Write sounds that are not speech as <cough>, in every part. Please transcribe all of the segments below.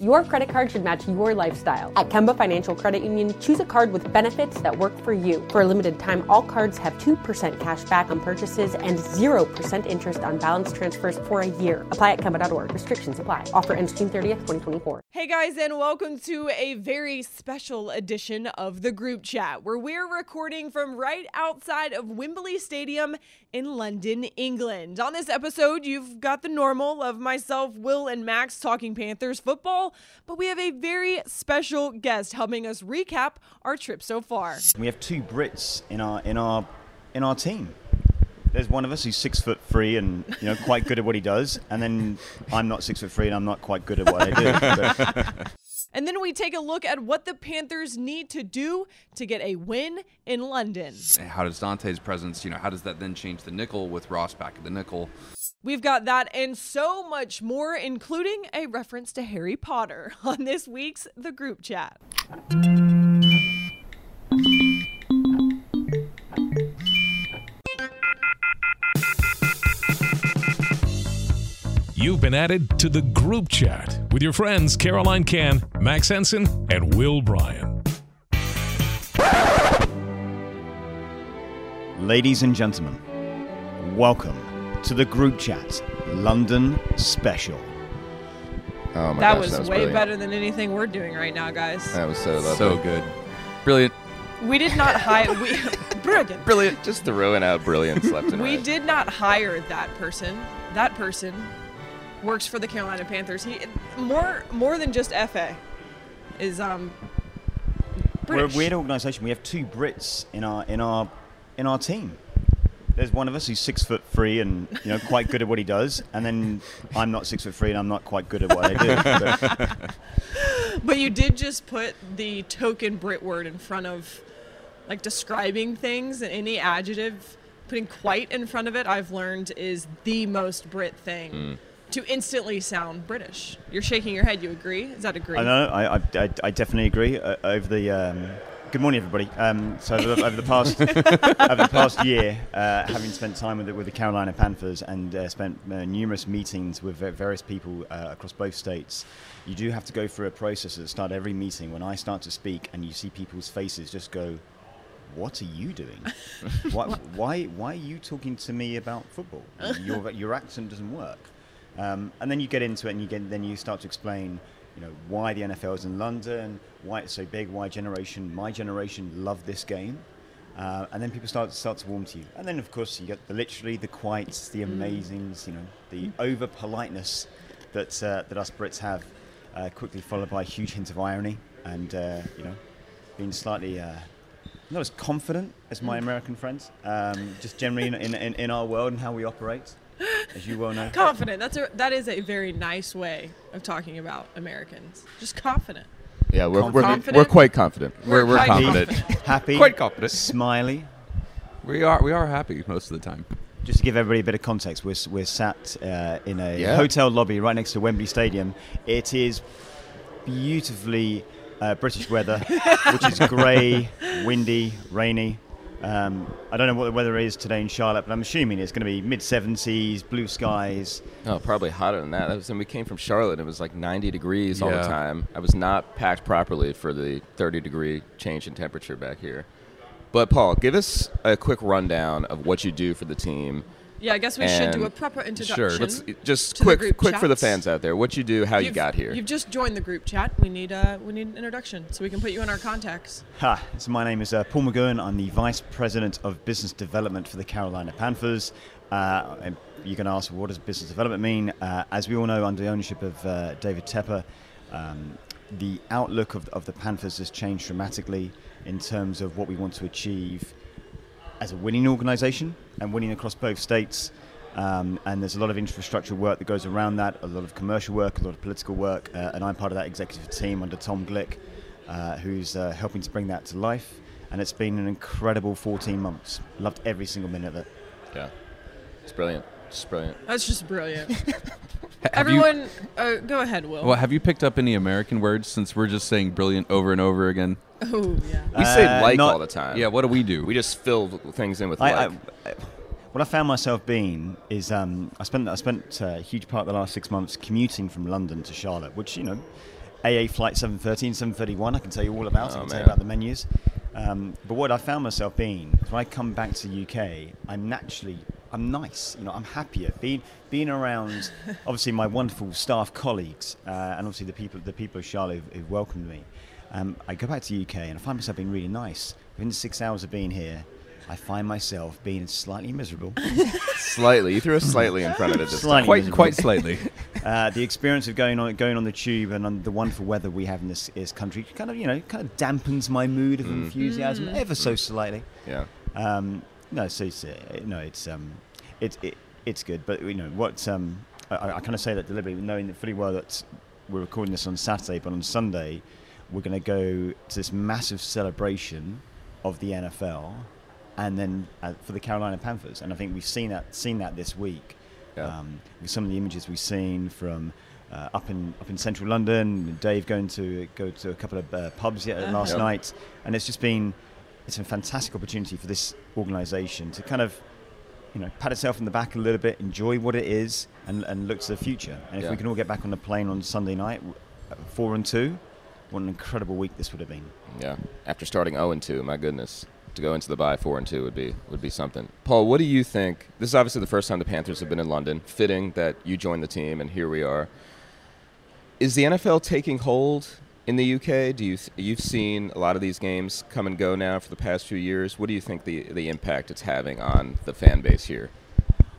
Your credit card should match your lifestyle. At Kemba Financial Credit Union, choose a card with benefits that work for you. For a limited time, all cards have 2% cash back on purchases and 0% interest on balance transfers for a year. Apply at Kemba.org. Restrictions apply. Offer ends June 30th, 2024. Hey guys, and welcome to a very special edition of the group chat where we're recording from right outside of Wembley Stadium in London, England. On this episode, you've got the normal of myself, Will, and Max talking Panthers football, but we have a very special guest helping us recap our trip so far. We have two Brits in our in our in our team. There's one of us who's six foot three and you know quite good at what he does, and then I'm not six foot three and I'm not quite good at what I do. But <laughs> And then we take a look at what the Panthers need to do to get a win in London. How does Donte's presence, you know, how does that then change the nickel with Ross back at the nickel? We've got that and so much more, including a reference to Harry Potter <laughs> on this week's The Group Chat. You've been added to the group chat with your friends Caroline Can, Max Henson, and Will Bryan. ladies and gentlemen, welcome to the group chat London special. Oh my that gosh, was, that was way brilliant. better than anything we're doing right now, guys. That was so lovely. So good. Brilliant. We did not hire. We <laughs> brilliant. brilliant. Just throwing out brilliance left and We right. did not hire that person. That person works for the Carolina Panthers. He more more than just Efe is um. British. We're a weird organisation. We have two Brits in our in our in our team. There's one of us who's six foot three and you know quite good at what he does, and then I'm not six foot three and I'm not quite good at what I do. But <laughs> But you did just put the token Brit word in front of, like describing things, and any adjective, putting quite in front of it, I've learned is the most Brit thing Mm. to instantly sound British. You're shaking your head. You agree? Is that agree? I know. I, I, I, I definitely agree. Uh, over the um, good morning, everybody. Um, so over the, over the past <laughs> over the past year, uh, having spent time with the, with the Carolina Panthers and uh, spent uh, numerous meetings with various people uh, across both states, you do have to go through a process at the start of every meeting. When I start to speak, and you see people's faces just go. What are you doing? <laughs> why, why, why are you talking to me about football? Your, your accent doesn't work. Um, and then you get into it, and you get, then you start to explain, you know, why the NFL is in London, why it's so big, why generation, my generation, love this game, uh, and then people start start to warm to you. And then, of course, you get the literally the quites, the amazings, you know, the over politeness that uh, that us Brits have, uh, quickly followed by a huge hint of irony, and uh, you know, being slightly. Uh, not as confident as my American friends, um, just generally in, in, in our world and how we operate, as you well know. <laughs> confident. That's a that is a very nice way of talking about Americans. Just confident. yeah, we're, we're, Confident? we're quite confident. We're, we're quite confident. Happy, Quite confident. smiley. We are we are happy most of the time. Just to give everybody a bit of context, we're, we're sat uh, in a Yeah. hotel lobby right next to Wembley Stadium. It is beautifully uh, British weather, <laughs> which is grey, windy, rainy. Um, I don't know what the weather is today in Charlotte, but I'm assuming it's going to be mid 70s, blue skies. Oh, probably hotter than that. that was, and we came from Charlotte. It was like 90 degrees all the time. I was not packed properly for the 30 degree change in temperature back here. But Paul, give us a quick rundown of what you do for the team. Yeah, I guess we should do a proper introduction. Sure. Let's just To the quick, group quick for the fans out there. What you do, how you You've- got here. You've just joined the group chat. We need uh we need an introduction so we can put you in our contacts. Ha! So my name is uh, Paul McGowan. I'm the Vice President of Business Development for the Carolina Panthers. Uh, and you can ask, what does business development mean? Uh, as we all know, under the ownership of uh, David Tepper, um, the outlook of, of the Panthers has changed dramatically in terms of what we want to achieve as a winning organisation and winning across both states. Um, and there's a lot of infrastructure work that goes around that, a lot of commercial work, a lot of political work, uh, and I'm part of that executive team under Tom Glick, uh, who's uh, helping to bring that to life. And it's been an incredible 14 months. Loved every single minute of it. Yeah, it's brilliant. It's brilliant. That's just brilliant. <laughs> Have you- Everyone, uh, go ahead, Will. well, have you picked up any American words since we're just saying brilliant over and over again? Oh yeah. We say Uh, like not- all the time. Yeah, what do we do? We just fill things in with I, like. I, I, what I found myself being is um, I spent I spent uh, a huge part of the last six months commuting from London to Charlotte, which you know, AA flight 713, 731. I can tell you all about. I Oh, can tell you about the menus. Um, but what I found myself being is when I come back to the UK, I'm naturally I'm nice. You know, I'm happier being being around. <laughs> obviously, my wonderful staff colleagues, uh, and obviously the people the people of Charlotte who've, who've welcomed me. Um, I go back to the UK and I find myself being really nice. Within six hours of being here, I find myself being slightly miserable. <laughs> slightly. You threw a slightly in front of it this Slightly. quite miserable. quite slightly. <laughs> uh, the experience of going on going on the tube and on the wonderful weather we have in this, this country kind of you know kind of dampens my mood of enthusiasm ever so slightly. Yeah. Um, no, so it's, uh, no, it's um, it, it it's good, but you know what? Um, I, I kind of say that deliberately, knowing that fully well that we're recording this on Saturday, but on Sunday we're going to go to this massive celebration of the NFL, and then uh, for the Carolina Panthers, and I think we've seen that seen that this week. Yeah. Um, with some of the images we've seen from uh, up in up in central London, Dave going to go to a couple of uh, pubs yet last Yep. night, and it's just been it's a fantastic opportunity for this organisation to kind of you know pat itself on the back a little bit, enjoy what it is, and, and look to the future. And if Yeah. we can all get back on the plane on Sunday night, w- uh, four and two, what an incredible week this would have been. Yeah. After starting 0 and 2, my goodness, to go into the bye 4 and 2 would be would be something. Paul, what do you think? This is obviously the first time the Panthers have been in London. Fitting that you joined the team, and here we are. Is the NFL taking hold in the UK? Do you you've seen a lot of these games come and go now for the past few years? What do you think the the impact it's having on the fan base here?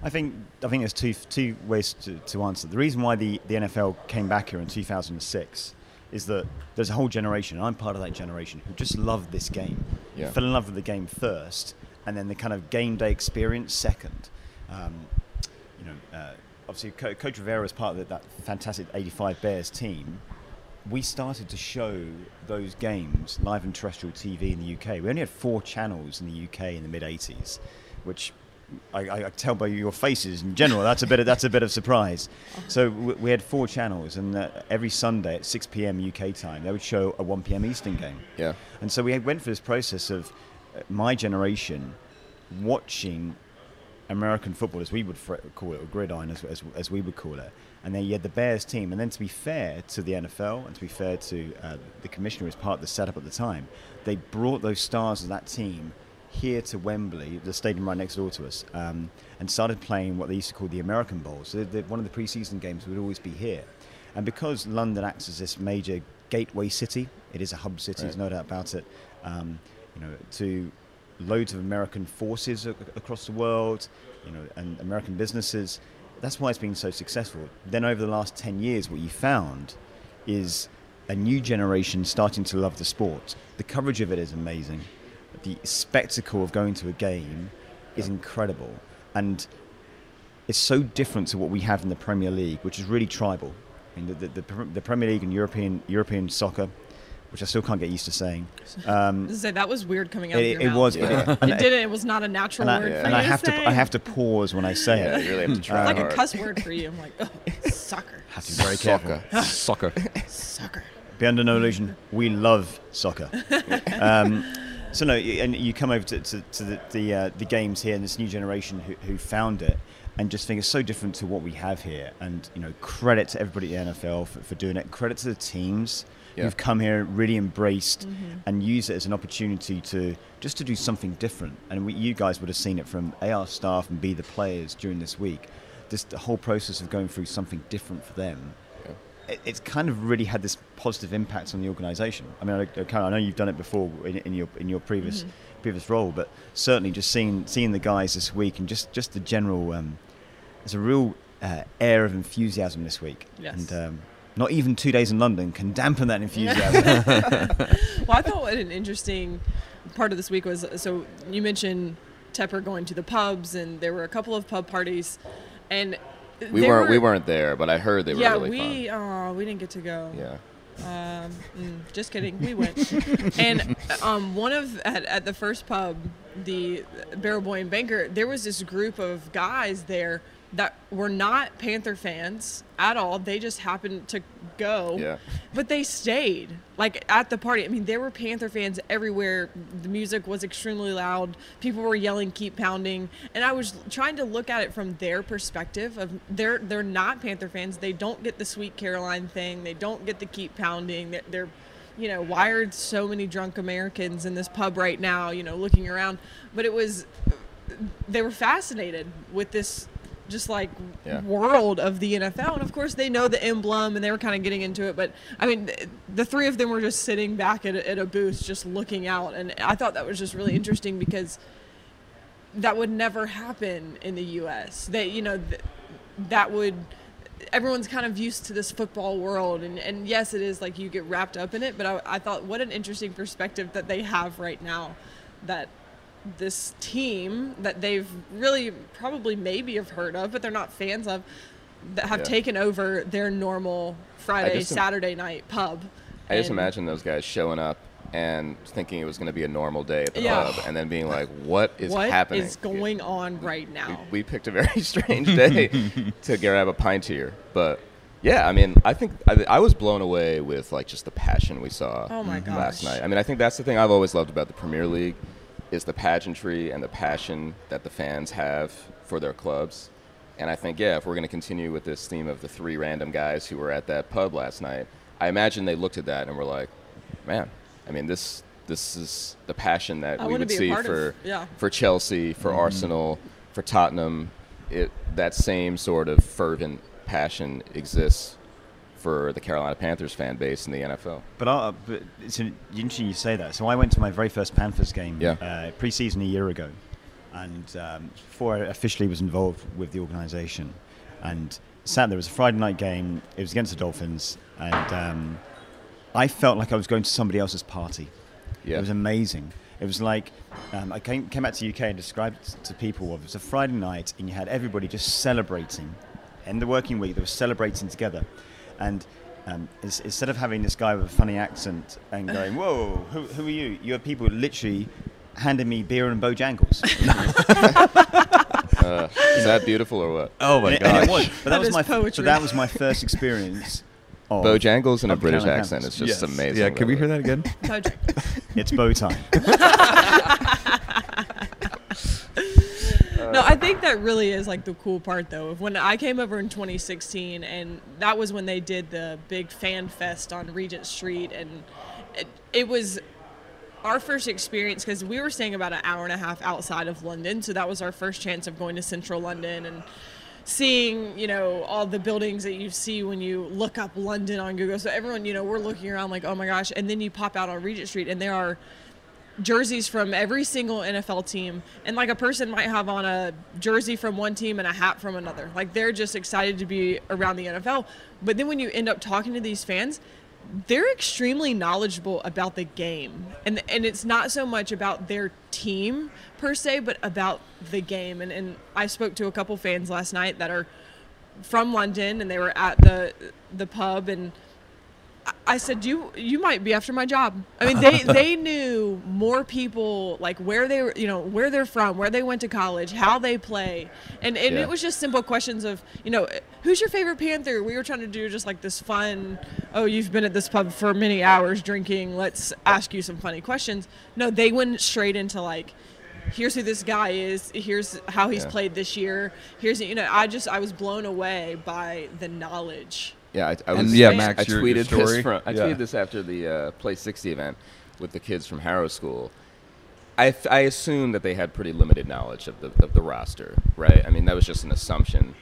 I think I think there's two two ways to, to answer. The reason why the, the NFL came back here in 2006 is that there's a whole generation, and I'm part of that generation, who just loved this game. Yeah. Fell in love with the game first, and then the kind of game day experience second. Um, you know, uh, obviously, Co- Coach Rivera is part of that fantastic 85 Bears team. We started to show those games live on terrestrial TV in the UK. We only had four channels in the UK in the mid 80s, which I, I, tell by your faces in general. That's a bit. Of, that's a bit of surprise. So w- we had four channels, and uh, every Sunday at 6 p.m. UK time, they would show a 1 p.m. Eastern game. Yeah. And so we had- went through this process of uh, my generation watching American football, as we would fr- call it, or gridiron, as, as, as we would call it. And then you had the Bears team. And then to be fair to the NFL and to be fair to uh, the commissioner as part of the setup at the time, they brought those stars of that team here to Wembley, the stadium right next door to us, um, and started playing what they used to call the American Bowl. So the, one of the preseason games would always be here. And because London acts as this major gateway city, it is a hub city, there's no doubt about it. Um, you know, to loads of American forces a- across the world, you know, and American businesses. That's why it's been so successful. Then over the last 10 years, what you found is a new generation starting to love the sport. The coverage of it is amazing. The spectacle of going to a game is incredible. And it's so different to what we have in the Premier League, which is really tribal. I mean, the, the, the, the Premier League and European, European soccer, which I still can't get used to saying. <laughs> Um, Say that was weird coming out of it, your it mouth. was. Yeah. <laughs> It, It didn't. It was not a natural and I, word for and you I to have say. to I have to pause when I say Yeah, <laughs> it. you really have to try It's like a cuss word for you. I'm like, oh, soccer, Have to be very careful. Soccer. soccer. Be under no illusion, we love soccer. um, so no, and you come over to, to, to the the, uh, the games here, and this new generation who, who found it, and just think it's so different to what we have here. And you know, credit to everybody at the NFL for, for doing it. Credit to the teams Yeah. who've come here, really embraced, and used it as an opportunity to just to do something different. And we, you guys would have seen it from AR staff and be the players during this week. This the whole process of going through something different for them it, it's kind of really had this positive impact on the organisation. I mean, I, I, kind of- I know you've done it before in, in your in your previous previous role, but certainly just seeing seeing the guys this week and just just the general, um, there's a real uh, air of enthusiasm this week, Yes. and um, not even two days in London can dampen that enthusiasm. <laughs> <laughs> Well, I thought what an interesting part of this week was so you mentioned Tepper going to the pubs, and there were a couple of pub parties, and We weren't we were- weren't there, but I heard they were yeah, really we oh we we didn't get to go. Yeah. Um, mm, just kidding. We went. <laughs> and um, one of at, at the first pub, the Barrel Boy and Banker, there was this group of guys there that were not Panther fans at all. They just happened to go. Yeah. But they stayed like at the party. I mean, there were Panther fans everywhere. The music was extremely loud. People were yelling, "Keep pounding!" And I was trying to look at it from their perspective. Of they're they're not Panther fans. They don't get the Sweet Caroline thing. They don't get the keep pounding. They're, they're you know, why are so many drunk Americans in this pub right now? You know, looking around. But it was they were fascinated with this just like Yeah. world of the NFL and of course they know the emblem and they were kind of getting into it. But I mean the three of them were just sitting back at a, at a booth just looking out. And I thought that was just really interesting because that would never happen in the US that you know th- that would everyone's kind of used to this football world. And, and yes it is like you get wrapped up in it. But I, I thought what an interesting perspective that they have right now that this team that they've really probably maybe have heard of but they're not fans of that have Yeah. taken over their normal friday just im- saturday night pub I just imagine those guys showing up and thinking it was going to be a normal day at the Yeah. pub, and then being like, "What is what happening? is going on right now we picked a very <laughs> strange <laughs> day to grab a pint here, but yeah, I mean, I think I, I was blown away with like just the passion we saw Oh my mm-hmm. last night. I mean, I think that's the thing I've always loved about the Premier League is the pageantry and the passion that the fans have for their clubs. And I think, yeah, if we're going to continue with this theme of the three random guys who were at that pub last night, I imagine they looked at that and were like, man, I mean, this this is the passion that I we would see part of- for yeah. for Chelsea, for mm-hmm. Arsenal, for Tottenham. It that same sort of fervent passion exists for the Carolina Panthers fan base in the NFL. But, I, but it's interesting you say that. So I went to my very first Panthers game Yeah. uh, pre-season a year ago, and um, before I officially was involved with the organisation, and sat there. It was a Friday night game. It was against the Dolphins, and um, I felt like I was going to somebody else's party. Yeah. It was amazing. It was like um, I came, came back to the UK and described to people. It was a Friday night, and you had everybody just celebrating. In the working week, they were celebrating together, and um, ins- instead of having this guy with a funny accent and <laughs> going, "Whoa, who, who are you?" You have people literally handing me beer and Bojangles. <laughs> <laughs> Uh, is that beautiful or what? Oh my and, it, and it gosh. but that, That was my poetry. but that was my first experience. Of Bojangles in a British accent Panthers. is just Yes. amazing. Yeah, can we hear that again? It's bow time. No, I think that really is like the cool part though. When I came over in 2016, and that was when they did the big fan fest on Regent Street, and it, it was our first experience because we were staying about an hour and a half outside of London, so that was our first chance of going to central London and seeing you know all the buildings that you see when you look up London on Google. So everyone, you know, we're looking around like, oh my gosh, and then you pop out on Regent Street, and there are jerseys from every single NFL team, and like a person might have on a jersey from one team and a hat from another. Like they're just excited to be around the NFL. But then when you end up talking to these fans, they're extremely knowledgeable about the game, and and it's not so much about their team per se, but about the game. And and I spoke to a couple fans last night that are from London, and they were at the the pub and. I said you you might be after my job. I mean <laughs> they they knew more people like where they were you know where they're from, where they went to college, how they play, and and Yeah. it was just simple questions of you know who's your favorite Panther. We were trying to do just like this fun. Oh, you've been at this pub for many hours drinking. Let's ask you some funny questions. No, they went straight into like. Here's who this guy is. Here's how he's Yeah. played this year. Here's you know I just I was blown away by the knowledge. Yeah, I, I And was. yeah, I, Max, I your- your tweeted story? this from. I Yeah. tweeted this after the uh, Play 60 event with the kids from Harrow School. I, f- I assumed that they had pretty limited knowledge of the of the roster, right? I mean, that was just an assumption.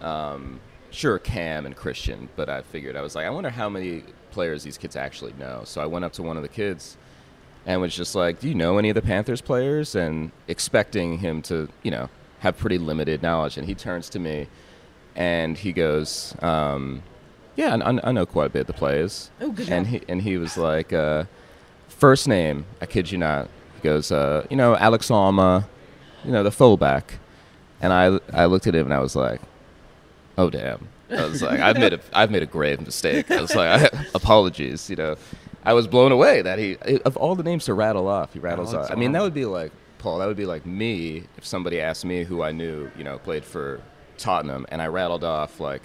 Um, sure, Cam and Christian, but I figured I was like, I wonder how many players these kids actually know. So I went up to one of the kids and was just like, "Do you know any of the Panthers players?" And expecting him to, you know, have pretty limited knowledge. And he turns to me and he goes, um, "Yeah, I, I know quite a bit of the players." Oh, good And job. he and he was like, uh, first name, I kid you not. He goes, uh, "You know, Alex Armah, you know, the fullback, and I I looked at him and I was like, oh damn. I was like, I've made a <laughs> I've made a grave mistake. I was like, I, <laughs> apologies. You know, I was blown away that he of all the names to rattle off, he rattles Alex off. I mean, that would be like Paul. That would be like me if somebody asked me who I knew, you know, played for Tottenham, and I rattled off like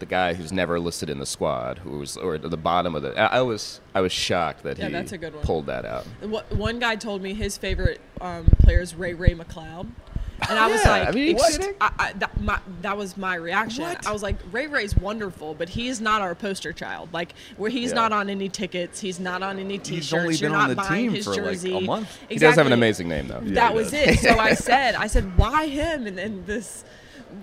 the guy who's never listed in the squad, who was or at the bottom of the. I, I was I was shocked that Yeah, he that's a good one. pulled that out. Wha- One guy told me his favorite um, player is Ray Ray McCloud. And I was like, I mean, what? I, I, that, my, that was my reaction. I was like, Ray Ray's wonderful, but he is not our poster child. Like, where he's Yeah. not on any tickets, he's not on any T-shirts. He's only You're been on the team his for, like, a month. Exactly. He does have an amazing name though. that was it. So I <laughs> said, I said, why him? And then this,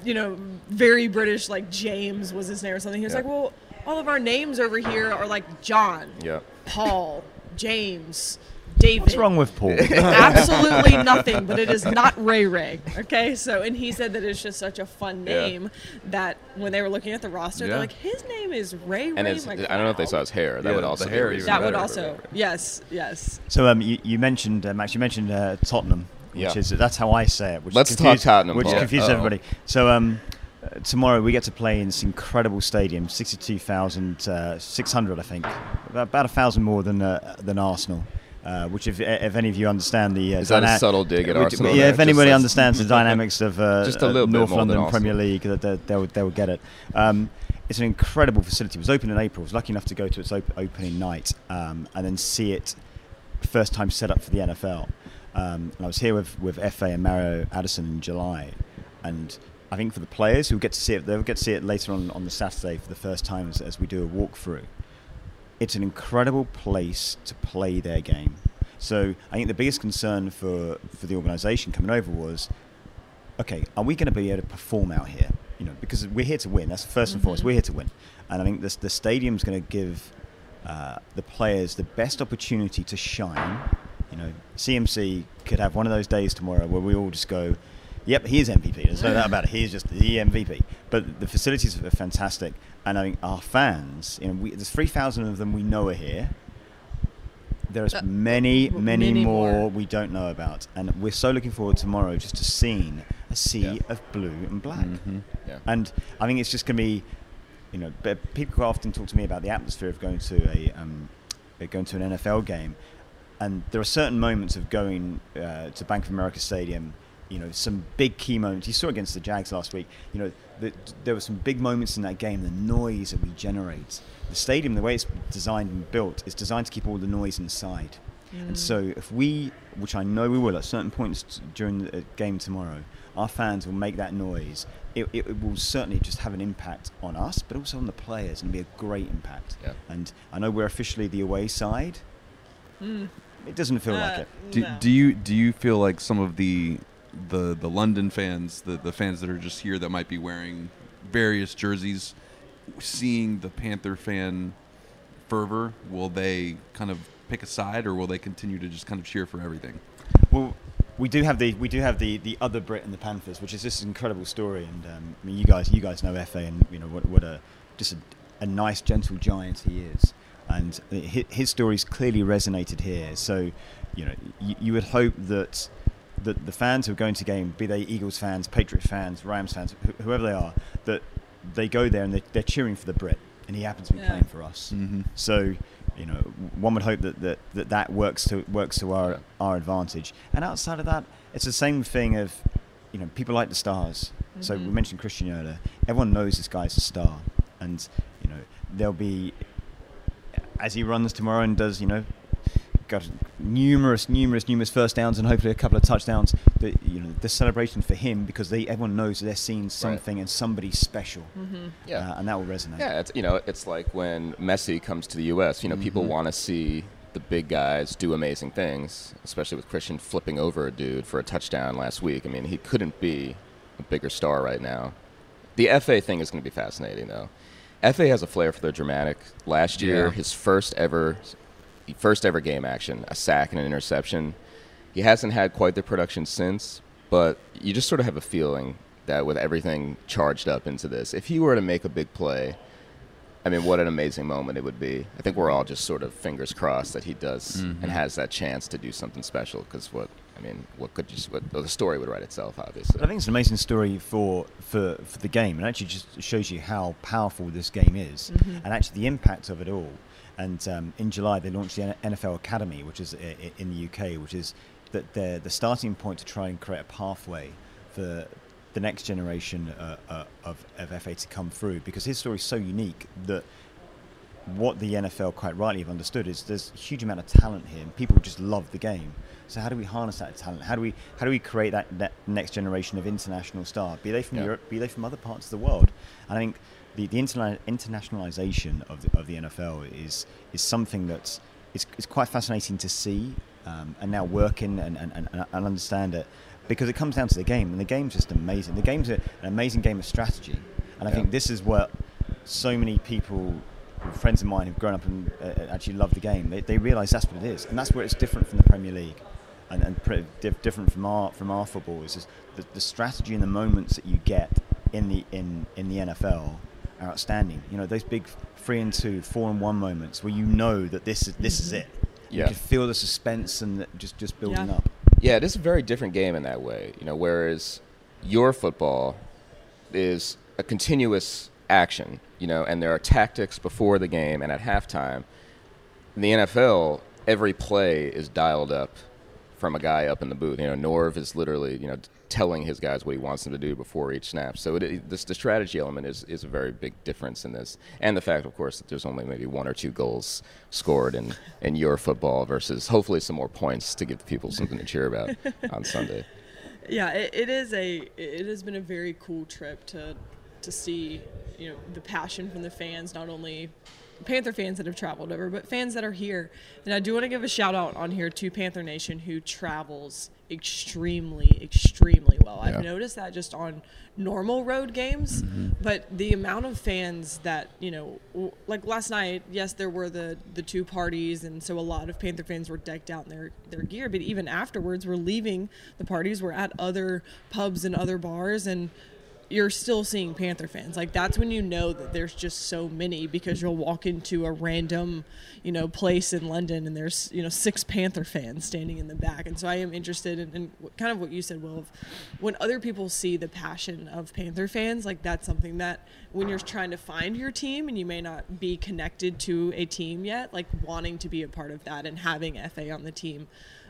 you know, very British, like James was his name or something. He was Yeah. like, well, all of our names over here are like John, Yeah. Paul, James, David. What's wrong with Paul? <laughs> Absolutely nothing, but it is not Ray Ray. Okay, so and he said that it's just such a fun Yeah. name that when they were looking at the roster, Yeah. they're like, his name is Ray And Ray. his, like, I don't know if they saw his hair. That Yeah, would also hair be a. That would also, yes, yes. So um, you, you mentioned uh, Max. You mentioned uh, Tottenham, which Yeah. is that's how I say it. Which Let's confused- talk Tottenham, which Paul. confuses Uh-oh. everybody. So um, uh, tomorrow we get to play in this incredible stadium, sixty-two thousand uh, six hundred, I think, about, about a thousand more than uh, than Arsenal. Uh, which, if, if any of you understand the uh, Is that a subtle dig at which- Arsenal Yeah, if anybody understands the <laughs> dynamics of uh, Just a little bit North than London. Premier League, that they, they, would, they would get it. Um, it's an incredible facility. It was open in April. I was lucky enough to go to its op- opening night um, and then see it first time set up for the NFL. Um, and I was here with, with Efe and Mario Addison in July. And I think for the players who get to see it, they'll get to see it later on on the Saturday for the first time as, as we do a walkthrough. It's an incredible place to play their game. So I think the biggest concern for, for the organisation coming over was, okay, are we going to be able to perform out here? You know, because we're here to win. That's 1st and foremost. We're here to win, and I think this, the stadium's going to give uh, the players the best opportunity to shine. You know, CMC could have one of those days tomorrow where we all just go, "Yep, he is MVP." There's no doubt about it. He is just the MVP. But the facilities are fantastic, and I think our fans, you know, we, there's 3,000 of them we know are here. There's Uh, many, many, many more, more. we don't know about, and we're so looking forward tomorrow just to seeing a sea Yeah. of blue and black. Yeah. And I think it's just going to be, you know, but people often talk to me about the atmosphere of going to a um, going to an NFL game, and there are certain moments of going uh, to Bank of America Stadium. You know, some big key moments. You saw against the Jags last week. You know, the, there were some big moments in that game. The noise that we generate. The stadium, the way it's designed and built, is designed to keep all the noise inside. And so, if we, which I know we will at certain points t- during the uh, game tomorrow, our fans will make that noise. It, it, it will certainly just have an impact on us, but also on the players, and be a great impact. Yeah. And I know we're officially the away side. It doesn't feel like Uh, it. Do, no. do you do you feel like some of the the the London fans, the the fans that are just here that might be wearing various jerseys, seeing the Panther fan fervor, will they kind of pick a side, or will they continue to just kind of cheer for everything? Well, we do have the we do have the, the other Brit in the Panthers, which is this incredible story. And um, I mean, you guys you guys know Efe, and you know what what a just a, a nice gentle giant he is. And his, stories clearly resonated here. So, you know, you, you would hope that that the fans who are going to game, be they Eagles fans, Patriot fans, Rams fans, wh- whoever they are, that they go there and they, they're cheering for the Brit, and he happens to be Yeah. playing for us. Mm-hmm. So, you know, one would hope that that, that, that works to works to our Yeah. our advantage. And outside of that, it's the same thing of, you know, people like the stars. So we mentioned Christian earlier. Everyone knows this guy's a star, and you know there'll be as he runs tomorrow and does, you know, got numerous, numerous, numerous first downs and hopefully a couple of touchdowns. The you know the celebration for him because they everyone knows they're seeing something and somebody special, Yeah. uh, and that will resonate. Yeah, it's, you know, it's like when Messi comes to the U.S. You know, people Mm-hmm. want to see the big guys do amazing things, especially with Christian flipping over a dude for a touchdown last week. I mean, he couldn't be a bigger star right now. The Efe thing is going to be fascinating, though. Efe has a flair for the dramatic. Last year, Yeah. his first ever, first ever game action, a sack and an interception. He hasn't had quite the production since, but you just sort of have a feeling that with everything charged up into this, if he were to make a big play, I mean, what an amazing moment it would be. I think we're all just sort of fingers crossed that he does and mm-hmm. has that chance to do something special because what I mean, what could you? What, the story would write itself, obviously. I think it's an amazing story for, for, for the game, and actually just shows you how powerful this game is, and actually the impact of it all. And um, in July, they launched the NFL Academy, which is i- i- in the UK, which is the, the, the starting point to try and create a pathway for the next generation uh, uh, of, of Efe to come through. Because his story is so unique that what the NFL quite rightly have understood is there's a huge amount of talent here, and people just love the game. So how do we harness that talent? How do we how do we create that, that next generation of international star? Be they from Yeah. Europe, be they from other parts of the world? And I think the, the interna- internationalization of the, of the NFL is is something that's is, is quite fascinating to see, um, and now work in and, and, and, and understand it because it comes down to the game, and the game's just amazing. The game's a, an amazing game of strategy, and I Yeah. think this is what so many people friends of mine who've grown up and uh, actually love the game, they, they realise that's what it is, and that's where it's different from the Premier League, and, and pretty diff- different from our from our football. Is just the, the strategy and the moments that you get in the in in the NFL are outstanding. You know those big three and two, four and one moments where you know that this is this is mm-hmm. it. You Yeah. can feel the suspense and the- just just building Yeah. up. Yeah, it is a very different game in that way. You know, whereas your football is a continuous action. You know, and there are tactics before the game and at halftime. In the NFL, every play is dialed up from a guy up in the booth. You know, Norv is literally you know telling his guys what he wants them to do before each snap. So it, this the strategy element is is a very big difference in this, and the fact, of course, that there's only maybe one or two goals scored in in your football versus hopefully some more points to give the people something to cheer about <laughs> on Sunday. Yeah, it, it is a it has been a very cool trip to to see you know the passion from the fans, not only Panther fans that have traveled over, but fans that are here. And I do want to give a shout out on here to Panther Nation who travels extremely, extremely well. Yeah. I've noticed that just on normal road games, mm-hmm. but the amount of fans that you know, w- like last night, yes, there were the the two parties, and so a lot of Panther fans were decked out in their their gear. But even afterwards, we're leaving the parties, we're at other pubs and other bars, and you're still seeing Panther fans. Like that's when you know that there's just so many because you'll walk into a random, you know, place in London and there's you know six Panther fans standing in the back. And so I am interested in, in kind of what you said, Will. When other people see the passion of Panther fans, like that's something that when you're trying to find your team and you may not be connected to a team yet, like wanting to be a part of that and having Efe on the team.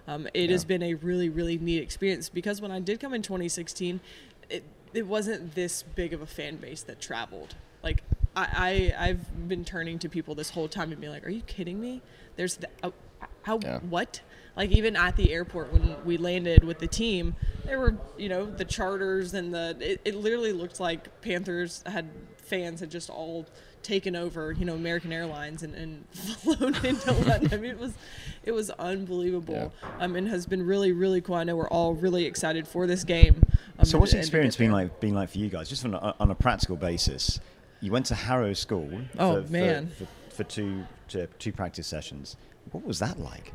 Um, it has been a really, really neat experience because when I did come in 2016, it, it wasn't this big of a fan base that traveled. Like I, I I've been turning to people this whole time and being like, "Are you kidding me? There's the, uh, how Yeah. what?" Like even at the airport when we landed with the team, there were you know the charters and the it, it literally looked like Panthers had fans had just all taken over you know American Airlines and, and <laughs> flown into <laughs> London. I mean it was it was unbelievable. Um, and has been really really cool. I know we're all really excited for this game. Um, So what's the experience been like been like for you guys? Just on a, on a practical basis, you went to Harrow School. Oh, for, man. For, for, for two to, two practice sessions. What was that like?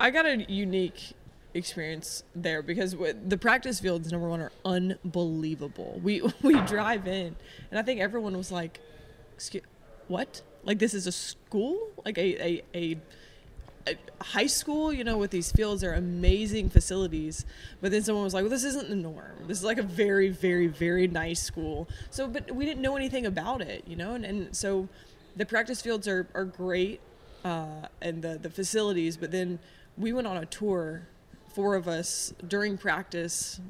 I got a unique experience there because the practice fields number one are unbelievable. We <laughs> we drive in, and I think everyone was like, "Excuse, what? Like this is a school? Like a a." a a high school, you know, with these fields are amazing facilities, but then someone was like, "Well, this isn't the norm. This is like a very, very, very nice school." So, but we didn't know anything about it, you know, and, and so the practice fields are are great, uh, and the the facilities, but then we went on a tour four of us during practice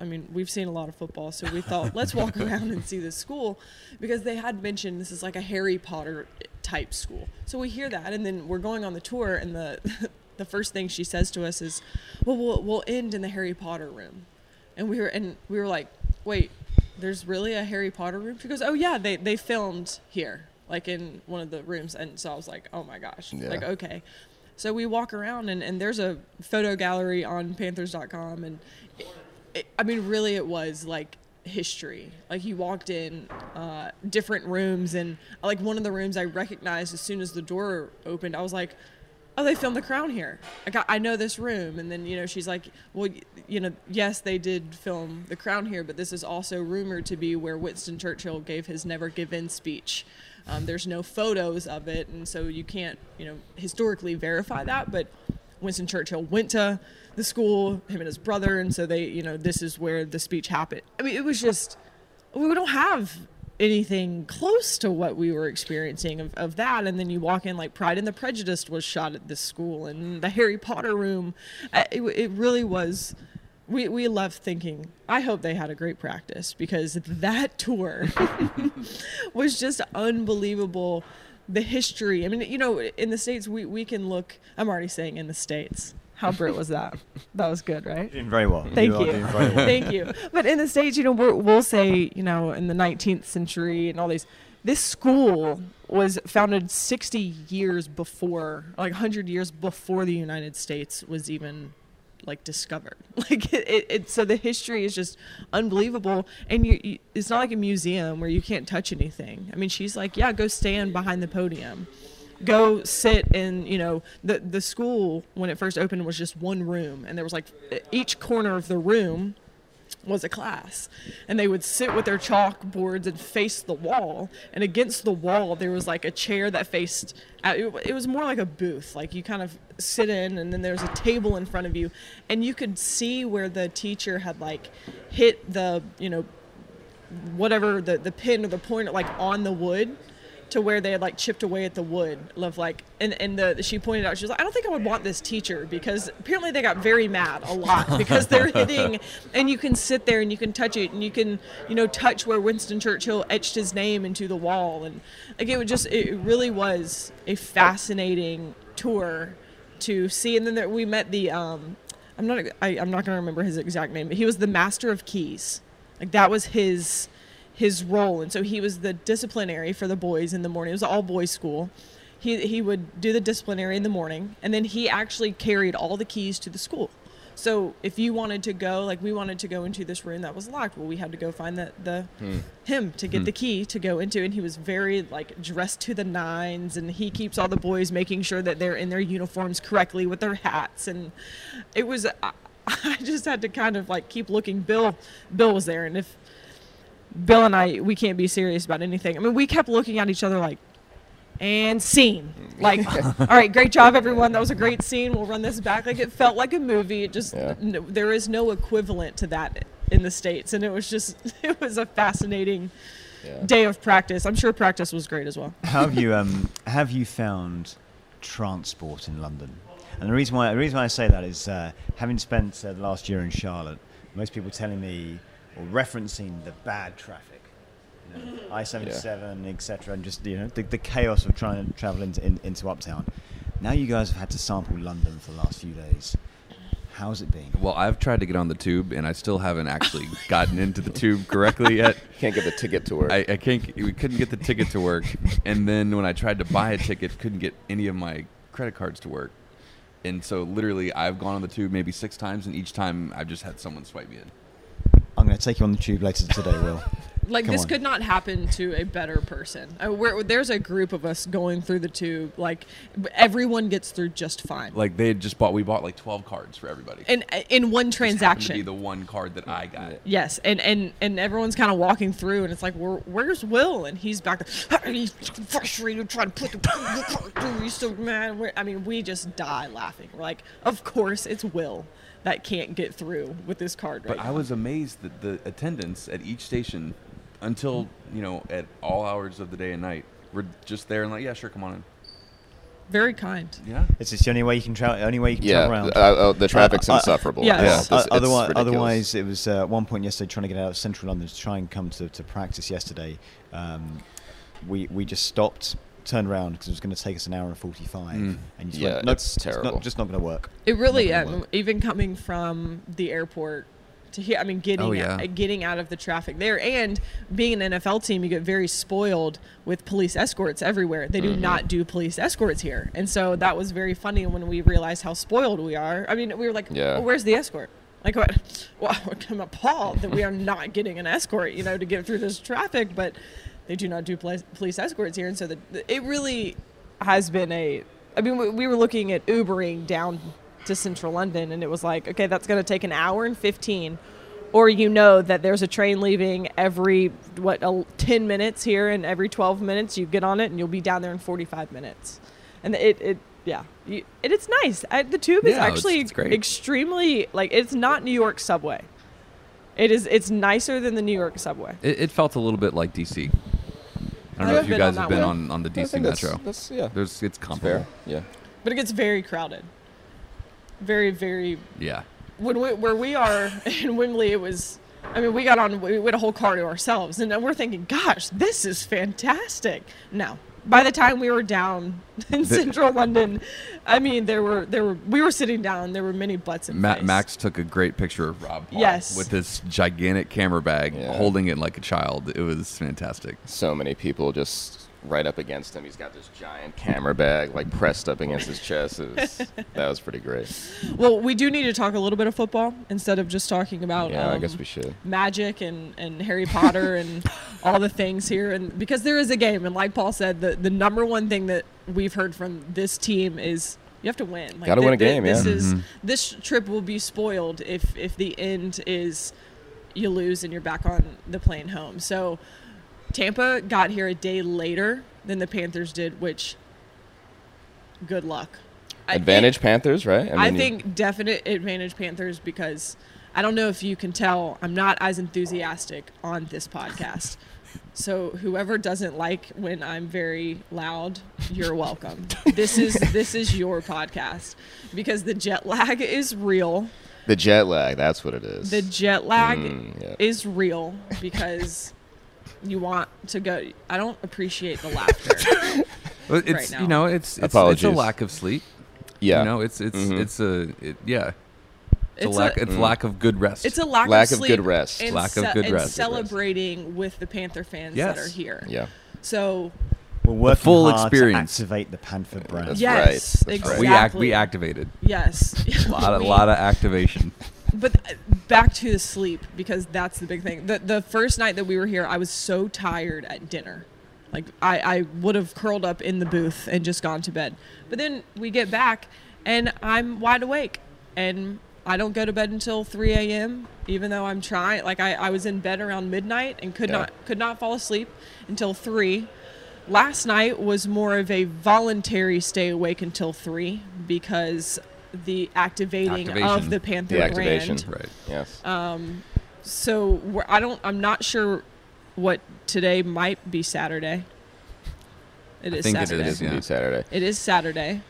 i mean we've seen a lot of football so we thought <laughs> let's walk around and see this school because they had mentioned this is like a harry potter type school. So we hear that and then we're going on the tour and the <laughs> the first thing she says to us is well we'll, we'll end in the harry potter room. And we were and we were like wait there's really a harry potter room? She goes oh yeah they they filmed here like in one of the rooms. And so i was like oh my gosh. Yeah. like okay so we walk around and, and there's a photo gallery on panthers.com and it, it, I mean really it was like history. Like you walked in uh, different rooms and like one of the rooms I recognized as soon as the door opened. I was like, "Oh, they filmed The Crown here." I got I know this room. And then you know she's like, "Well, you know, yes, they did film The Crown here, but this is also rumored to be where Winston Churchill gave his Never Give In speech." Um, there's no photos of it, and so you can't, you know, historically verify that. But Winston Churchill went to the school, him and his brother, and so they, you know, this is where the speech happened. I mean, it was just we don't have anything close to what we were experiencing of, of that and then you walk in like pride and the prejudice was shot at this school and the harry potter room Uh, it, it really was we, we left thinking i hope they had a great practice because that tour <laughs> was just unbelievable the history i mean you know in the states we, we can look i'm already saying in the states how Brit was that <laughs> that was good right Doing very well. Thank are you. well. Thank you. But in the States, you know, we're, we'll say, you know, in the 19th century and all these, this school was founded 60 years before, like 100 years before the United States was even like discovered. <laughs> Like it, it, it so the history is just unbelievable. And you, you, it's not like a museum where you can't touch anything. I mean, she's like, yeah, go stand behind the podium go sit in you know the the school when it first opened was just one room and there was like each corner of the room was a class. And they would sit with their chalkboards and face the wall. And against the wall there was like a chair that faced uh, it it was more like a booth. Like you kind of sit in and then there's a table in front of you. And you could see where the teacher had like hit the you know whatever the the pin or the point like on the wood to where they had like chipped away at the wood of like and and the she pointed out she was like I don't think I would want this teacher because apparently they got very mad a lot <laughs> because they're hitting and you can sit there and you can touch it and you can you know touch where Winston Churchill etched his name into the wall and like it would just it really was a fascinating tour to see and then there, we met the um I'm not I, I'm not gonna remember his exact name but he was the master of keys. Like that was his his role. And so he was the disciplinary for the boys in the morning. It was all boys school. He, he would do the disciplinary in the morning and then he actually carried all the keys to the school. So if you wanted to go like we wanted to go into this room that was locked well we had to go find the, the hmm. him to get the hmm. key to go into and he was very like dressed to the nines and he keeps all the boys making sure that they're in their uniforms correctly with their hats and it was I, <laughs> I just had to kind of like keep looking. Bill bill was there and if Bill and I, we can't be serious about anything. I mean, we kept looking at each other like, and scene. Like, <laughs> all right, great job, everyone. That was a great scene. We'll run this back. Like, it felt like a movie. It just, Yeah. no, there is no equivalent to that in the States. And it was just, <laughs> it was a fascinating Yeah. day of practice. I'm sure practice was great as well. How have you um, <laughs> have you found transport in London? And the reason why the reason why I say that is uh, having spent uh, the last year in Charlotte, most people telling me or referencing the bad traffic, you know, <laughs> I-77, etc., and just you know the, the chaos of trying to travel into in, into Uptown. Now you guys have had to sample London for the last few days. How's it been? Well, I've tried to get on the tube, and I still haven't actually gotten into the tube correctly yet. <laughs> Can't get the ticket to work. I, I can't. We couldn't get the ticket to work, and then when I tried to buy a ticket, couldn't get any of my credit cards to work. And so, literally, I've gone on the tube maybe six times, and each time I've just had someone swipe me in. I'm going to take you on the tube later today, Will. <laughs> Like Come this on. could not happen to a better person. Uh, we're, there's a group of us going through the tube. Like everyone gets through just fine. Like they had just bought. We bought like twelve cards for everybody. and in one Just transaction. to be the one card that I got. Yes, and and and everyone's kind of walking through, and it's like, Where, "Where's Will?" And he's back there, <laughs> and he's frustrated, trying to put the card through. He's so mad. We're, I mean, we just die laughing. We're like, "Of course, it's Will that can't get through with this card right But now." I was amazed that the attendance at each station, until you know, at all hours of the day and night, were just there and like, yeah, sure, come on in. very kind. Yeah. It's just the only way you can travel. Only way you can yeah, travel around. uh, uh, the traffic's Uh, uh, insufferable. yeah. It's Yeah. just- Uh, it's otherwise, ridiculous. otherwise, it was uh, at one point yesterday trying to get out of central London to try and come to, to practice yesterday. Um, we we just stopped, turned around because it was going to take us an hour and forty five, Mm. and you just Yeah, went, nope, it's It's terrible. not, just not going to work. It really, Not um, work. even coming from the airport to here, I mean, getting Oh, yeah. out, getting out of the traffic there, and being an NFL team, you get very spoiled with police escorts everywhere. They do not do police escorts here, and so that was very funny when we realized how spoiled we are. I mean, we were like, Yeah. "Oh, "Where's the escort?" Like, what? <laughs> Well, I'm appalled that we are not getting an escort, you know, to get through this traffic, but they do not do police, police escorts here, and so the, it really has been a. I mean, we, we were looking at Ubering down to central London, and it was like, okay, that's going to take an hour and 15. Or you know that there's a train leaving every, what, el- 10 minutes here, and every 12 minutes you get on it, and you'll be down there in 45 minutes. and it it yeah, you, it, it's nice. I, the tube is Yeah, it's- actually it's great. extremely like it's not New York subway. It is. It's nicer than the New York subway. It, it felt a little bit like DC. I don't I've know if you guys have been on, on the DC think that's- Metro. That's, yeah. There's it's It's comparable. Yeah. But it gets very crowded. Very very Yeah. when we, where we are <laughs> in Wembley, it was. I mean, we got on. We had a whole car to ourselves, and then we're thinking, "Gosh, this is fantastic." No, by the time we were down <laughs> in central London, I mean, there were there were we were sitting down. There were many butts in Ma- face. Max took a great picture of Rob Paul Yes. with this gigantic camera bag, Yeah. holding it like a child. It was fantastic. So many people just right up against him. He's got this giant camera bag like pressed up against his chest. Was, <laughs> that was pretty great. Well, we do need to talk a little bit of football instead of just talking about. Yeah, I um, guess we should. magic and, and Harry Potter and <laughs> all the things here and because there is a game and like Paul said the, the number one thing that we've heard from this team is you have to win. Like, Gotta win a thi- thi- game, This yeah. is this trip will be spoiled if if the end is you lose and you're back on the plane home. So Tampa got here a day later than the Panthers did, which good luck. I think- Advantage Panthers, right? I, mean, you- think definite advantage Panthers because I don't know if you can tell I'm not as enthusiastic on this podcast. So whoever doesn't like when I'm very loud, you're welcome. <laughs> this is this is your podcast because the jet lag is real. the jet lag. That's what it is. The jet lag Mm, yeah. is real because you want to go. I don't appreciate the laughter. <laughs> Well, It's now. you know it's it's, it's a lack of sleep. yeah. You know it's it's Mhm. it's a it, yeah. It's, It's a lack. a- it's Mm. lack of good rest. It's a lack, Lack of, of good rest. and Lack of good and rest. celebrating with the Panther fans Yes. that are here. yeah. So We're working full hard experience. to activate the Panther brand. That's yes, right. That's right. exactly. we act we activated Yes, a <laughs> lot of lot of activation. <laughs> But uh, back to the sleep because that's the big thing. The the first night that we were here, I was so tired at dinner. Like I, I would have curled up in the booth and just gone to bed. But then we get back and I'm wide awake and I don't go to bed until 3 a.m. Even though I'm trying, like I, I was in bed around midnight and could Yeah. not could not fall asleep until three. Last night was more of a voluntary stay awake until three because the activating Activation. of the Panther The activation. brand. Right. Yes. Um, So we're, I don't. I'm not sure what today might be Saturday. It is think it Saturday. it is yeah. Saturday. It is Saturday,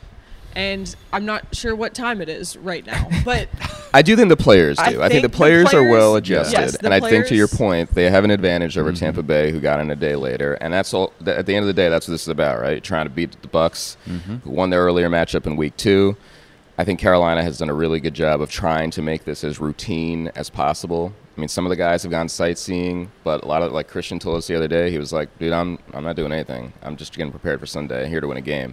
and I'm not sure what time it is right now. But <laughs> I do think the players do. I I think, think the the players, are well adjusted, the and I think to your point, they have an advantage over Mm-hmm. Tampa Bay, who got in a day later, and that's all. th- At the end of the day, that's what this is about, right? Trying to beat the Bucks, Mm-hmm. who won their earlier matchup in Week Two. I think Carolina has done a really good job of trying to make this as routine as possible. I mean, some of the guys have gone sightseeing, but a lot of like Christian told us the other day, he was like, "Dude, I'm I'm not doing anything. I'm just getting prepared for Sunday. Here to win a game."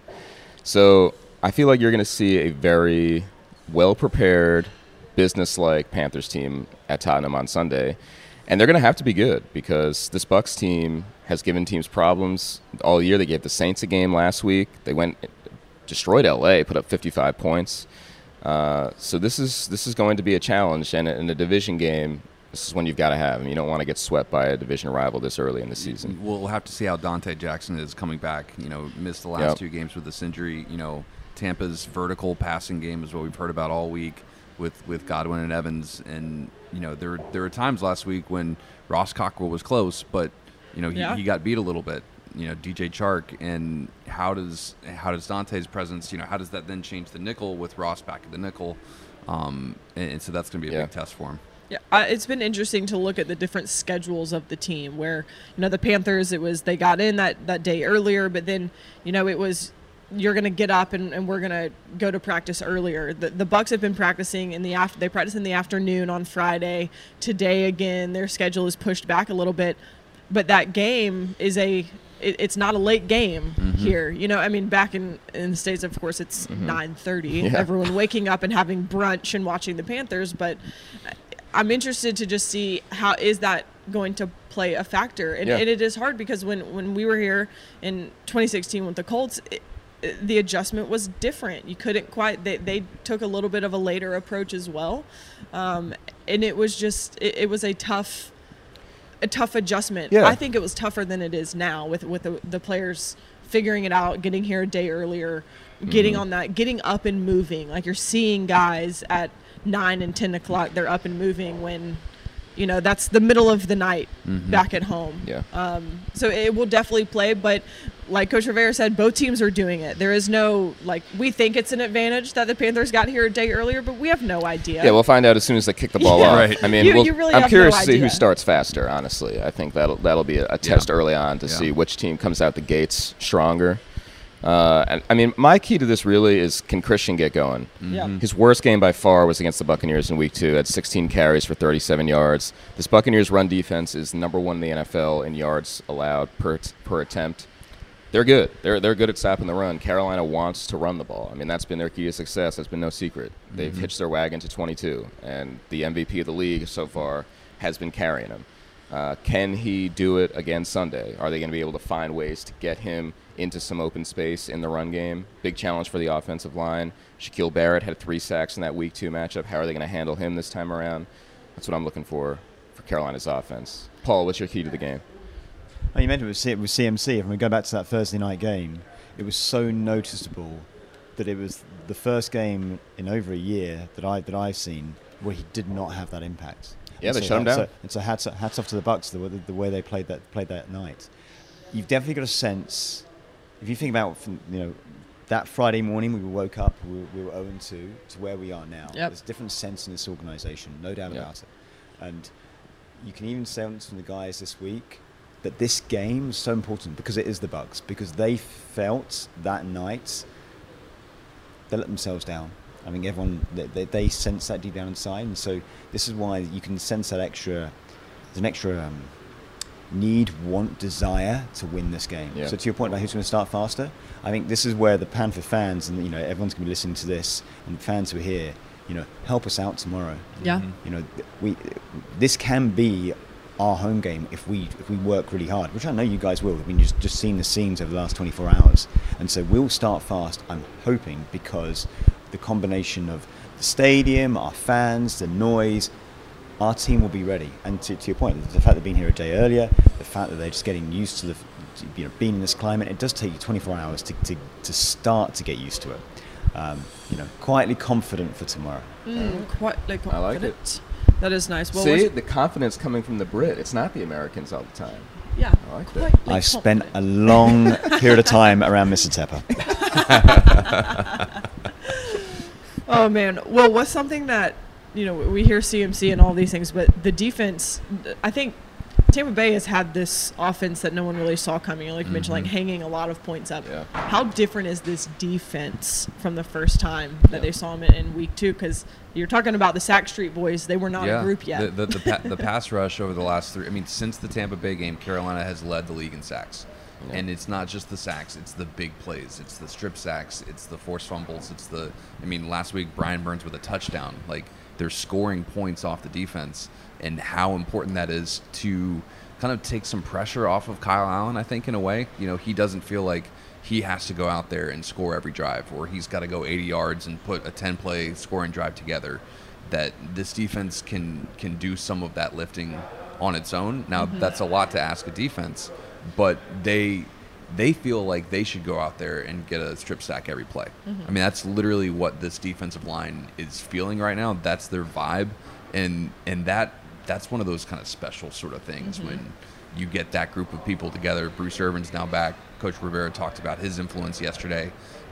So I feel like you're going to see a very well prepared, business like Panthers team at Tottenham on Sunday. And they're going to have to be good because this Bucks team has given teams problems all year. They gave the Saints a game last week. They went destroyed LA, put up 55 points. Uh, so this is this is going to be a challenge, and in a division game, this is when you've got to have. I mean, you don't want to get swept by a division rival this early in the season. We'll have to see how Donte Jackson is coming back. You know, missed the last Yep. two games with this injury. You know, Tampa's vertical passing game is what we've heard about all week with with Godwin and Evans. And you know, there there were times last week when Ross Cockrell was close, but you know he, Yeah. he got beat a little bit. You know, DJ Chark, and how does how does Donte's presence? You know, how does that then change the nickel with Ross back at the nickel? Um, and, and so that's going to be a Yeah. big test for him. yeah, uh, it's been interesting to look at the different schedules of the team. Where you know the Panthers, it was they got in that that day earlier, but then you know it was you're gonna get up and, and we're gonna go to practice earlier. The the Bucks have been practicing in the after they practice in the afternoon on Friday. Today again, their schedule is pushed back a little bit, but that game is a it, it's not a late game here. You know, I mean, back in in the states, of course, it's nine thirty. Yeah. Everyone waking up and having brunch and watching the Panthers, but I'm interested to just see how is that going to play a factor, and, Yeah. and it is hard because when when we were here in 2016 with the Colts. It, it- the adjustment was different. You couldn't quite. They, they took a little bit of a later approach as well, um, and it was just it, it was a tough, a tough adjustment. Yeah. I think it was tougher than it is now with with the, the players figuring it out, getting here a day earlier, getting Mm-hmm. on that, getting up and moving. Like you're seeing guys at nine and ten o'clock, they're up and moving when, you know, that's the middle of the night back at home. Yeah. Um, so it will definitely play, but like Coach Rivera said, both teams are doing it. There is no like we think it's an advantage that the Panthers got here a day earlier, but we have no idea. Yeah, we'll find out as soon as they kick the ball <laughs> Yeah. off. Right. I mean, You- we'll- you really I'm have curious no to see who starts faster. Honestly, I think that'll that'll be a, a test early on to Yeah. see which team comes out the gates stronger. Uh, and I mean, my key to this really is can Christian get going? Yeah. His worst game by far was against the Buccaneers in Week Two. Had 16 carries for 37 yards. This Buccaneers run defense is number one in the NFL in yards allowed per per attempt. They're good. They're they're good at stopping the run. Carolina wants to run the ball. I mean, that's been their key to success. That's been no secret. They've hitched their wagon to 22, and the MVP of the league so far has been carrying him. Uh, can he do it again Sunday? Are they going to be able to find ways to get him into some open space in the run game? Big challenge for the offensive line. Shaquille Barrett had three sacks in that Week Two matchup. How are they going to handle him this time around? That's what I'm looking for for Carolina's offense. Paul, what's your key to the game? You mentioned it was CMC. If we go back to that Thursday night game, it was so noticeable that it was the first game in over a year that I that I've seen where he did not have that impact. Yeah, And they so shut him that- down. So, and so hats hats off to the Bucks the, way- the way they played that played that night. You've definitely got a sense. If you think about from, you know that Friday morning we woke up we, we were 0 2 to where we are now. Yep. There's a different sense in this organisation, no doubt Yeah. about it. And you can even sense from the guys this week that this game is so important because it is the Bucks because they felt that night they let themselves down. I think everyone they, they, they sense that deep down inside, and so this is why you can sense that extra. There's an extra um, need, want, desire to win this game. Yeah. So to your point about who's going to start faster, I think this is where the Panther fans and you know everyone's going to be listening to this, and fans who are here, you know, help us out tomorrow. Yeah. You know, we this can be our home game if we if we work really hard, which I know you guys will. I mean, just just seen the scenes over the last 24 hours, and so we'll start fast. I'm hoping because the combination of the stadium, our fans, the noise, our team will be ready. And to, to your point, the fact they've been here a day earlier, the fact that they're just getting used to the, you know, being in this climate, it does take you 24 hours to, to, to start to get used to it. Um, you know, quietly confident for tomorrow. Mm, quite like I like it. That is nice. Well, See, what's- the confidence coming from the Brit. It's not the Americans all the time. yeah. I like that. quietly I've spent a long <laughs> period of time around Mr. Tepper. <laughs> <laughs> Oh man. Well, what's something that you know we hear CMC and all these things, but the defense. I think Tampa Bay has had this offense that no one really saw coming. Like you mentioned, like mm-hmm. hanging a lot of points up. Yeah. How different is this defense from the first time that Yeah. they saw them in, week two? Because you're talking about the Sack Street boys; they were not a group yet. The the, the, pa- the <laughs> pass rush over the last three. I mean, since the Tampa Bay game, Carolina has led the league in sacks, Yeah. and it's not just the sacks; it's the big plays, it's the strip sacks, it's the forced fumbles, it's the. I mean, last week Brian Burns with a touchdown. Like they're scoring points off the defense, and how important that is to kind of take some pressure off of Kyle Allen. I think in a way, you know, he doesn't feel like he has to go out there and score every drive, or he's got to go 80 yards and put a 10 play scoring drive together. That this defense can can do some of that lifting on its own. Now mm-hmm. that's a lot to ask a defense, but they they feel like they should go out there and get a strip sack every play. Mm-hmm. I mean that's literally what this defensive line is feeling right now. That's their vibe, and and that that's one of those kind of special sort of things mm-hmm. when you get that group of people together. Bruce Irvin's now back. Coach Rivera talked about his influence yesterday,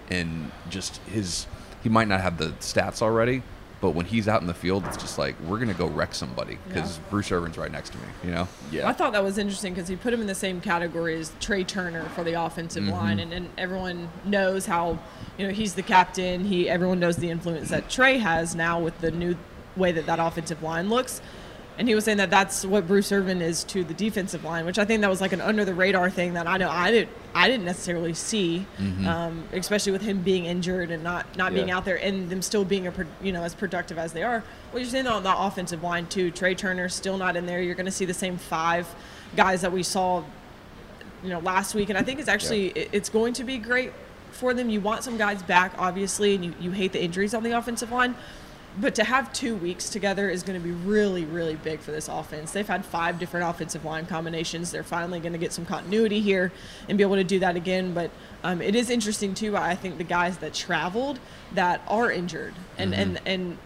and just his. He might not have the stats already, but when he's out in the field, it's just like we're gonna go wreck somebody because Bruce Irvin's right next to me. You know. Yeah. I thought that was interesting because he put him in the same category as Trai Turner for the offensive Mm-hmm. line, and, and everyone knows how, you know, he's the captain. He everyone knows the influence that Trai has now with the new way that that offensive line looks. And he was saying that that's what Bruce Irvin is to the defensive line, which I think that was like an under the radar thing that I know I didn't I didn't necessarily see, um, especially with him being injured and not not being out there and them still being a you know as productive as they are. Well, you're saying on the offensive line too, Trai Turner still not in there. You're going to see the same five guys that we saw, you know, last week, and I think it's actually it- it's going to be great for them. You want some guys back, obviously, and you, you hate the injuries on the offensive line. But to have two weeks together is going to be really, really big for this offense. They've had five different offensive line combinations. They're finally going to get some continuity here and be able to do that again. But um, it is interesting too. I think the guys that traveled that are injured and and and.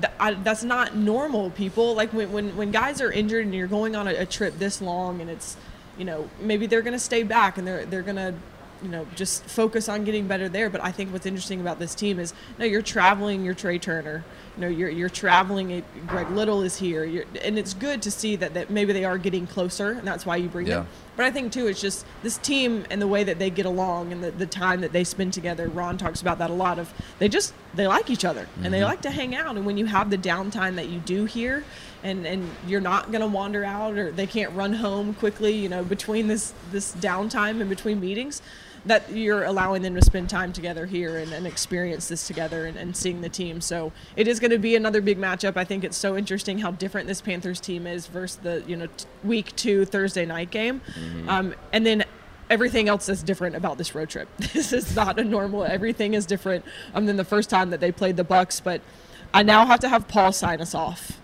th- I, that's not normal people like when, when when guys are injured and you're going on a, a trip this long and it's you know maybe they're going to stay back and they're they're going to you know just focus on getting better there but i think what's interesting about this team is no you're traveling you're Trai Turner you know you're you're traveling greg. Little is here. You're, and it's good to see that, that maybe they are getting closer and that's why you bring them. Yeah. but i think too it's just this team and the way that they get along and the, the time that they spend together. Ron talks about that a lot of they just they like each other and they mm-hmm. like to hang out. And when you have the downtime that you do here and and you're not going to wander out or they can't run home quickly you know between this this downtime and between meetings that you're allowing them to spend time together here and, and experience this together and, and seeing the team. So it is going to be another big matchup. I think it's so interesting how different this panthers team is versus the you know t- week two thursday night game. Um, and then everything else is different about this road trip. <laughs> This is not a normal everything is different um, than the first time that they played the bucks but i now have to have paul sign us off.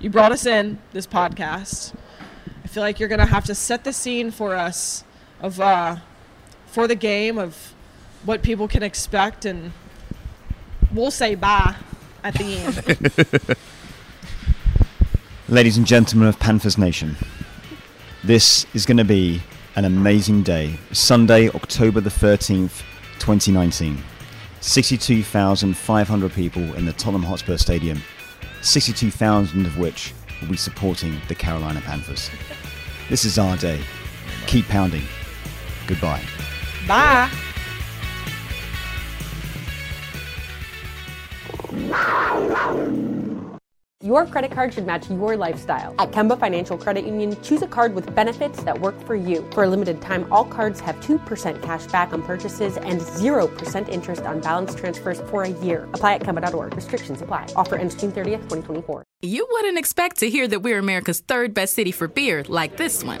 You brought us in this podcast. I feel like you're gonna have to set the scene for us of uh, for the game of what people can expect, and we'll say bye at the end. <laughs> Ladies and gentlemen of Panthers Nation, this is going to be an amazing day. Sunday, October the 13th, 2019. 62,500 people in the Tottenham Hotspur Stadium, 62,000 of which will be supporting the Carolina Panthers. This is our day. Keep pounding. Goodbye. Bye. Your credit card should match your lifestyle. At Kemba Financial Credit Union, choose a card with benefits that work for you. For a limited time, all cards have 2% cash back on purchases and 0% interest on balance transfers for a year. Apply at Kemba.org. Restrictions apply. Offer ends June 30th, 2024. You wouldn't expect to hear that we're America's third best city for beer like this one.